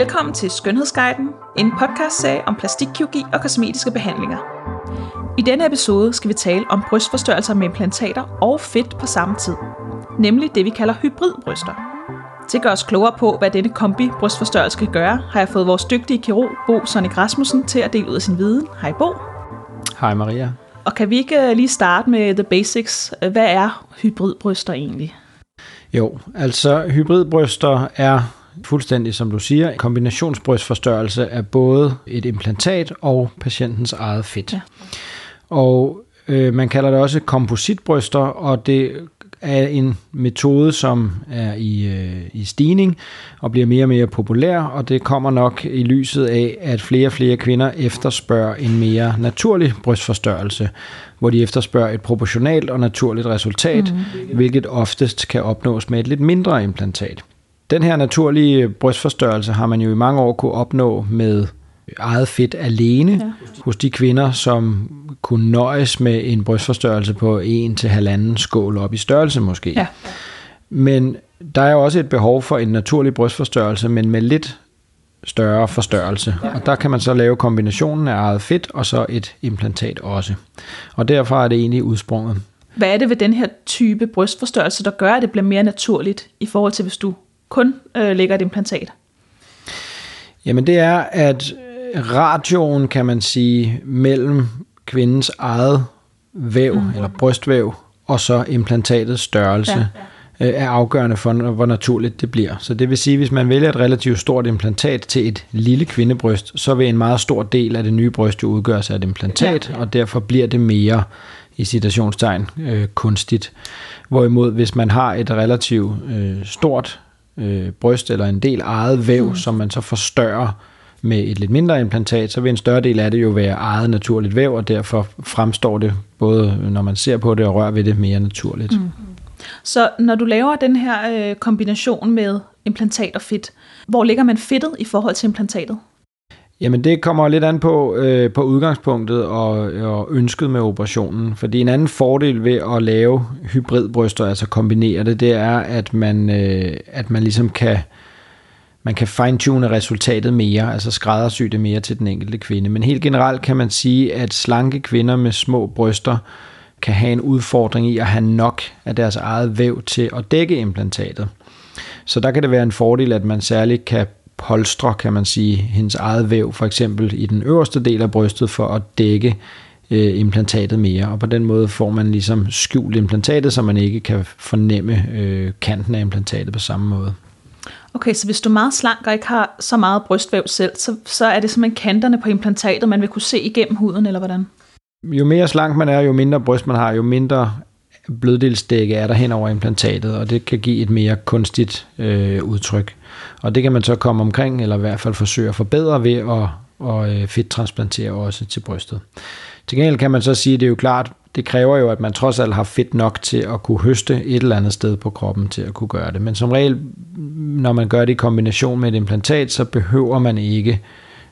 Velkommen til Skønhedsguiden, en podcastserie om plastikkirurgi og kosmetiske behandlinger. I denne episode skal vi tale om brystforstørrelser med implantater og fedt på samme tid, nemlig det vi kalder hybridbryster. Til at gøre os klogere på, hvad denne kombi brystforstørrelse kan gøre, har jeg fået vores dygtige kirurg Bo Sonnik Rasmussen til at dele ud af sin viden. Hej Bo. Hej Maria. Og kan vi ikke øh, lige starte med the basics? Hvad er hybridbryster egentlig? Jo, altså hybridbryster er fuldstændig som du siger, kombinationsbrystforstørrelse er både et implantat og patientens eget fedt. Ja. Og øh, man kalder det også kompositbryster, og det er en metode, som er i, øh, i stigning og bliver mere og mere populær, og det kommer nok i lyset af, at flere og flere kvinder efterspørger en mere naturlig brystforstørrelse, hvor de efterspørger et proportionalt og naturligt resultat, mm. hvilket oftest kan opnås med et lidt mindre implantat. Den her naturlige brystforstørrelse har man jo i mange år kunne opnå med eget fedt alene ja. hos de kvinder, som kunne nøjes med en brystforstørrelse på 1 til halvanden skål op i størrelse måske. Ja. Men der er jo også et behov for en naturlig brystforstørrelse, men med lidt større forstørrelse. Ja. Og der kan man så lave kombinationen af eget fedt og så et implantat også. Og derfor er det egentlig udsprunget. Hvad er det ved den her type brystforstørrelse, der gør, at det bliver mere naturligt i forhold til, hvis du kun øh, lægger et implantat? Jamen det er, at radioen, kan man sige, mellem kvindens eget væv, mm. eller brystvæv, og så implantatets størrelse, ja. øh, er afgørende for, hvor naturligt det bliver. Så det vil sige, hvis man vælger et relativt stort implantat til et lille kvindebryst, så vil en meget stor del af det nye bryst jo udgøres af et implantat, ja. og derfor bliver det mere i citationstegn øh, kunstigt. Hvorimod hvis man har et relativt øh, stort øh, bryst eller en del eget væv, mm. som man så forstørrer med et lidt mindre implantat, så vil en større del af det jo være eget naturligt væv, og derfor fremstår det, både når man ser på det og rører ved det, mere naturligt. Mm. Så når du laver den her øh, kombination med implantat og fedt, hvor ligger man fedtet i forhold til implantatet? Jamen det kommer lidt an på, øh, på udgangspunktet og, og ønsket med operationen. Fordi en anden fordel ved at lave hybridbryster, altså kombinere det, det er, at man, øh, at man ligesom kan, man kan fine-tune resultatet mere, altså skræddersy det mere til den enkelte kvinde. Men helt generelt kan man sige, at slanke kvinder med små bryster kan have en udfordring i at have nok af deres eget væv til at dække implantatet. Så der kan det være en fordel, at man særligt kan polstre, kan man sige, hendes eget væv, for eksempel i den øverste del af brystet, for at dække øh, implantatet mere, og på den måde får man ligesom skjult implantatet, så man ikke kan fornemme øh, kanten af implantatet på samme måde. Okay, så hvis du er meget slank og ikke har så meget brystvæv selv, så, så er det simpelthen kanterne på implantatet, man vil kunne se igennem huden, eller hvordan? Jo mere slank man er, jo mindre bryst man har, jo mindre bløddelsdække er der hen over implantatet, og det kan give et mere kunstigt øh, udtryk. Og det kan man så komme omkring, eller i hvert fald forsøge at forbedre ved at, og fedt øh, fedttransplantere også til brystet. Til gengæld kan man så sige, at det er jo klart, det kræver jo, at man trods alt har fedt nok til at kunne høste et eller andet sted på kroppen til at kunne gøre det. Men som regel, når man gør det i kombination med et implantat, så behøver man ikke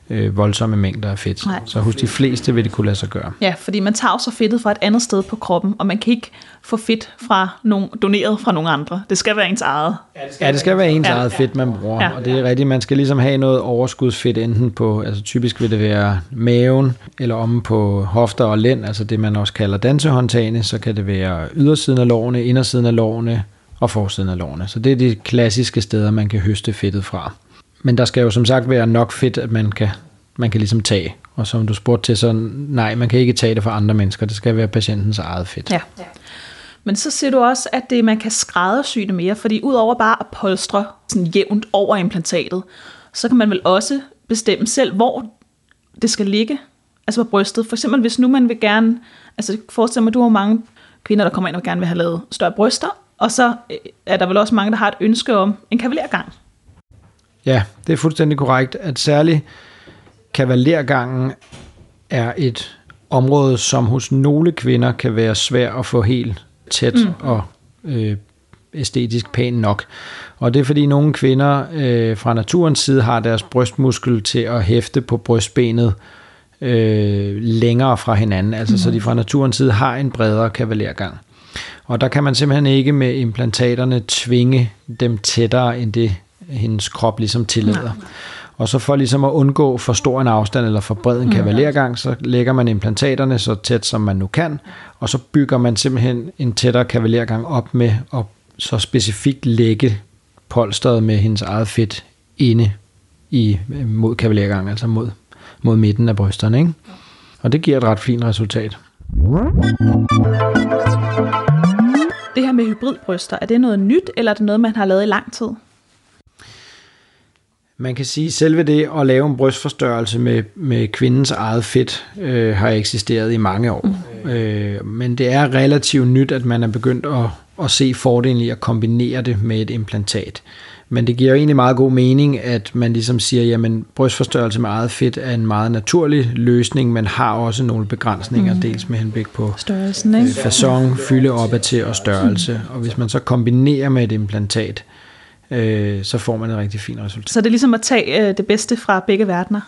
øh, voldsomme mængder af fedt. Nej. Så hos de fleste vil det kunne lade sig gøre. Ja, fordi man tager så fedtet fra et andet sted på kroppen, og man kan ikke få fedt fra nogen, doneret fra nogle andre. Det skal være ens eget. Ja, det skal, ja, det skal være ens ja. eget fedt, man bruger. Ja. Og det er rigtigt, man skal ligesom have noget overskudsfedt, enten på, altså typisk vil det være maven, eller om på hofter og lænd, altså det man også kalder dansehåndtagene, så kan det være ydersiden af lårene, indersiden af lårene og forsiden af lårene. Så det er de klassiske steder, man kan høste fedtet fra. Men der skal jo som sagt være nok fedt, at man kan, man kan ligesom tage. Og som du spurgte til, så nej, man kan ikke tage det fra andre mennesker. Det skal være patientens eget fedt. Ja. Men så ser du også, at det, man kan skræddersy det mere, fordi udover bare at polstre sådan jævnt over implantatet, så kan man vel også bestemme selv, hvor det skal ligge, altså på brystet. For eksempel, hvis nu man vil gerne, altså forestil mig, at du har mange kvinder, der kommer ind og gerne vil have lavet større bryster, og så øh, er der vel også mange, der har et ønske om en kavalergang. Ja, det er fuldstændig korrekt, at særligt kavalergangen er et område, som hos nogle kvinder kan være svært at få helt tæt mm. og øh, æstetisk pæn nok. Og det er fordi nogle kvinder øh, fra naturens side har deres brystmuskel til at hæfte på brystbenet øh, længere fra hinanden, altså mm. så de fra naturens side har en bredere kavalergang. Og der kan man simpelthen ikke med implantaterne tvinge dem tættere end det hendes krop ligesom tillader. Og så for ligesom at undgå for stor en afstand eller for bred en kavalergang, så lægger man implantaterne så tæt som man nu kan, og så bygger man simpelthen en tættere kavalergang op med at så specifikt lægge polstret med hendes eget fedt inde i, mod kavalergangen, altså mod, mod midten af brysterne. Ikke? Og det giver et ret fint resultat. Det her med hybridbryster, er det noget nyt, eller er det noget, man har lavet i lang tid? Man kan sige, at selve det at lave en brystforstørrelse med, med kvindens eget fedt øh, har eksisteret i mange år. Mm. Øh, men det er relativt nyt, at man er begyndt at, at se fordelen i at kombinere det med et implantat. Men det giver jo egentlig meget god mening, at man ligesom siger, jamen brystforstørrelse med eget fedt er en meget naturlig løsning, men har også nogle begrænsninger, mm. dels med henblik på Størrelsen, ikke? fasong, fylde op til og størrelse. Mm. Og hvis man så kombinerer med et implantat, øh, så får man et rigtig fint resultat. Så det er ligesom at tage øh, det bedste fra begge verdener?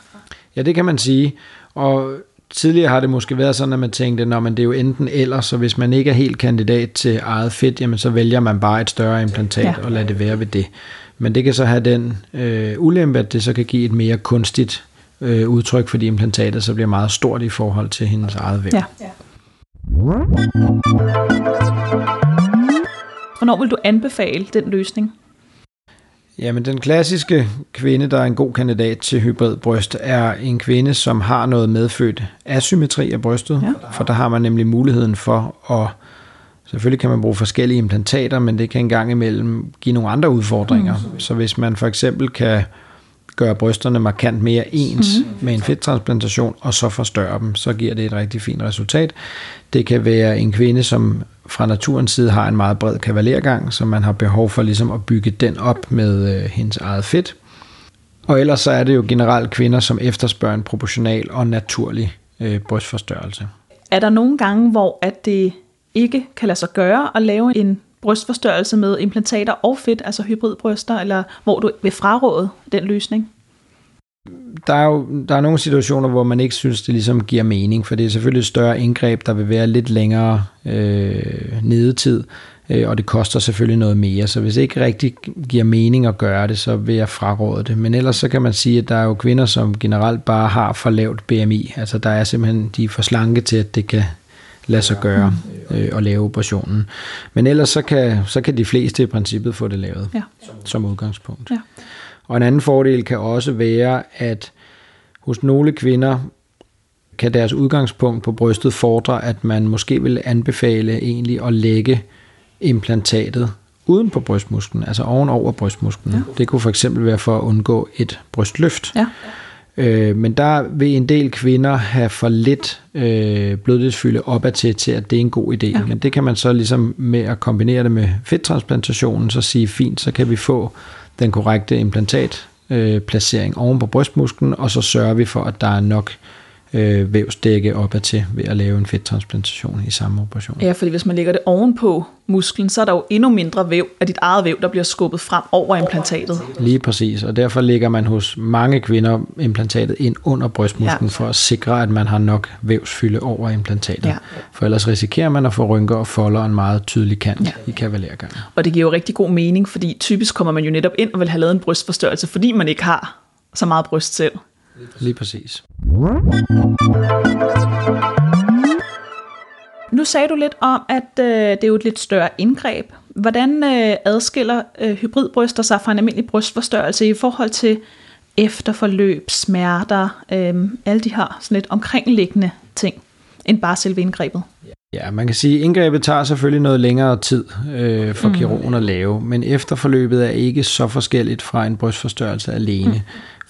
Ja, det kan man sige. Og tidligere har det måske været sådan, at man tænkte, når man det er jo enten eller, så hvis man ikke er helt kandidat til eget fedt, jamen så vælger man bare et større implantat ja. og lader det være ved det. Men det kan så have den øh, ulempe, at det så kan give et mere kunstigt øh, udtryk, fordi implantatet så bliver meget stort i forhold til hendes eget væv. Ja. ja. Hvornår vil du anbefale den løsning? Jamen, den klassiske kvinde, der er en god kandidat til hybridbryst, er en kvinde, som har noget medfødt asymmetri af brystet, ja. for der har man nemlig muligheden for at Selvfølgelig kan man bruge forskellige implantater, men det kan engang imellem give nogle andre udfordringer. Mm. Så hvis man for eksempel kan gøre brysterne markant mere ens mm. med en fedttransplantation, og så forstørre dem, så giver det et rigtig fint resultat. Det kan være en kvinde, som fra naturens side har en meget bred kavalergang, så man har behov for ligesom at bygge den op med øh, hendes eget fedt. Og ellers så er det jo generelt kvinder, som efterspørger en proportional og naturlig øh, brystforstørrelse. Er der nogle gange, hvor at det ikke kan lade sig gøre at lave en brystforstørrelse med implantater og fedt, altså hybridbryster, eller hvor du vil fraråde den løsning? Der er jo der er nogle situationer, hvor man ikke synes, det ligesom giver mening, for det er selvfølgelig et større indgreb, der vil være lidt længere øh, nedetid, øh, og det koster selvfølgelig noget mere. Så hvis det ikke rigtig giver mening at gøre det, så vil jeg fraråde det. Men ellers så kan man sige, at der er jo kvinder, som generelt bare har for lavt BMI. Altså der er simpelthen, de er for slanke til, at det kan lade sig gøre øh, og lave operationen. Men ellers så kan, så kan de fleste i princippet få det lavet ja. som udgangspunkt. Ja. Og en anden fordel kan også være, at hos nogle kvinder kan deres udgangspunkt på brystet fordre, at man måske vil anbefale egentlig at lægge implantatet uden på brystmusklen, altså ovenover brystmusklen. Ja. Det kunne for eksempel være for at undgå et brystløft. Ja. Øh, men der vil en del kvinder have for lidt øh, blødhedsfylde opad til, til, at det er en god idé. Ja. Men det kan man så ligesom med at kombinere det med fedttransplantationen, så sige fint, så kan vi få den korrekte implantatplacering øh, oven på brystmusklen, og så sørger vi for, at der er nok øh, vævsdække opad til ved at lave en fedttransplantation i samme operation. Ja, fordi hvis man lægger det ovenpå musklen, så er der jo endnu mindre væv af dit eget væv, der bliver skubbet frem over implantatet. Lige præcis, og derfor lægger man hos mange kvinder implantatet ind under brystmusklen ja. for at sikre, at man har nok vævsfylde over implantatet. Ja. For ellers risikerer man at få rynker og folder en meget tydelig kant ja. i kavalergangen. Og det giver jo rigtig god mening, fordi typisk kommer man jo netop ind og vil have lavet en brystforstørrelse, fordi man ikke har så meget bryst selv. Lige præcis. Nu sagde du lidt om, at øh, det er jo et lidt større indgreb. Hvordan øh, adskiller øh, hybridbryster sig fra en almindelig brystforstørrelse i forhold til efterforløb, smerter, øh, alle de her sådan lidt omkringliggende ting, end bare selve indgrebet? Ja, man kan sige, at indgrebet tager selvfølgelig noget længere tid øh, for mm. kirurgen at lave, men efterforløbet er ikke så forskelligt fra en brystforstørrelse alene. Mm.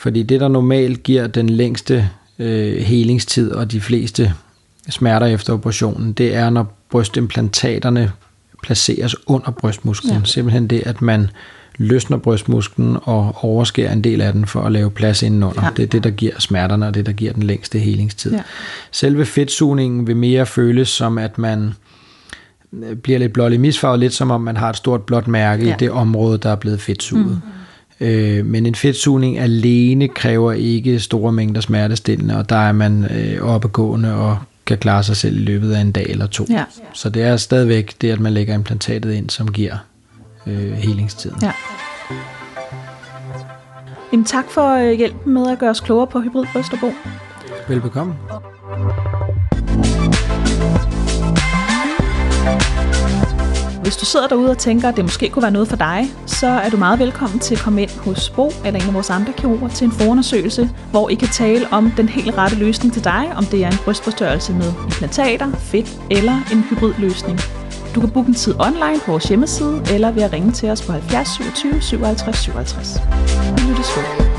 Fordi det, der normalt giver den længste øh, helingstid og de fleste smerter efter operationen, det er, når brystimplantaterne placeres under brystmusklen. Ja. Simpelthen det, at man løsner brystmusklen og overskærer en del af den for at lave plads indenunder. Ja. Det er det, der giver smerterne, og det, der giver den længste helingstid. Ja. Selve fedtsugningen vil mere føles som, at man øh, bliver lidt blålig misfarvet, lidt som om man har et stort blåt mærke ja. i det område, der er blevet fedtsuget. Mm. Øh, men en fedtsugning alene kræver ikke store mængder smertestillende, og der er man øh, oppegående og kan klare sig selv i løbet af en dag eller to. Ja. Så det er stadigvæk det, at man lægger implantatet ind, som giver øh, helingstiden. Ja. Jamen, tak for øh, hjælpen med at gøre os klogere på hybridbryst og bo. Velbekomme. Hvis du sidder derude og tænker, at det måske kunne være noget for dig, så er du meget velkommen til at komme ind hos Bo eller en af vores andre kirurger til en forundersøgelse, hvor I kan tale om den helt rette løsning til dig, om det er en brystforstørrelse med implantater, fedt eller en hybridløsning. Du kan booke en tid online på vores hjemmeside, eller ved at ringe til os på 70 27 57 57. Vi lyttes ved.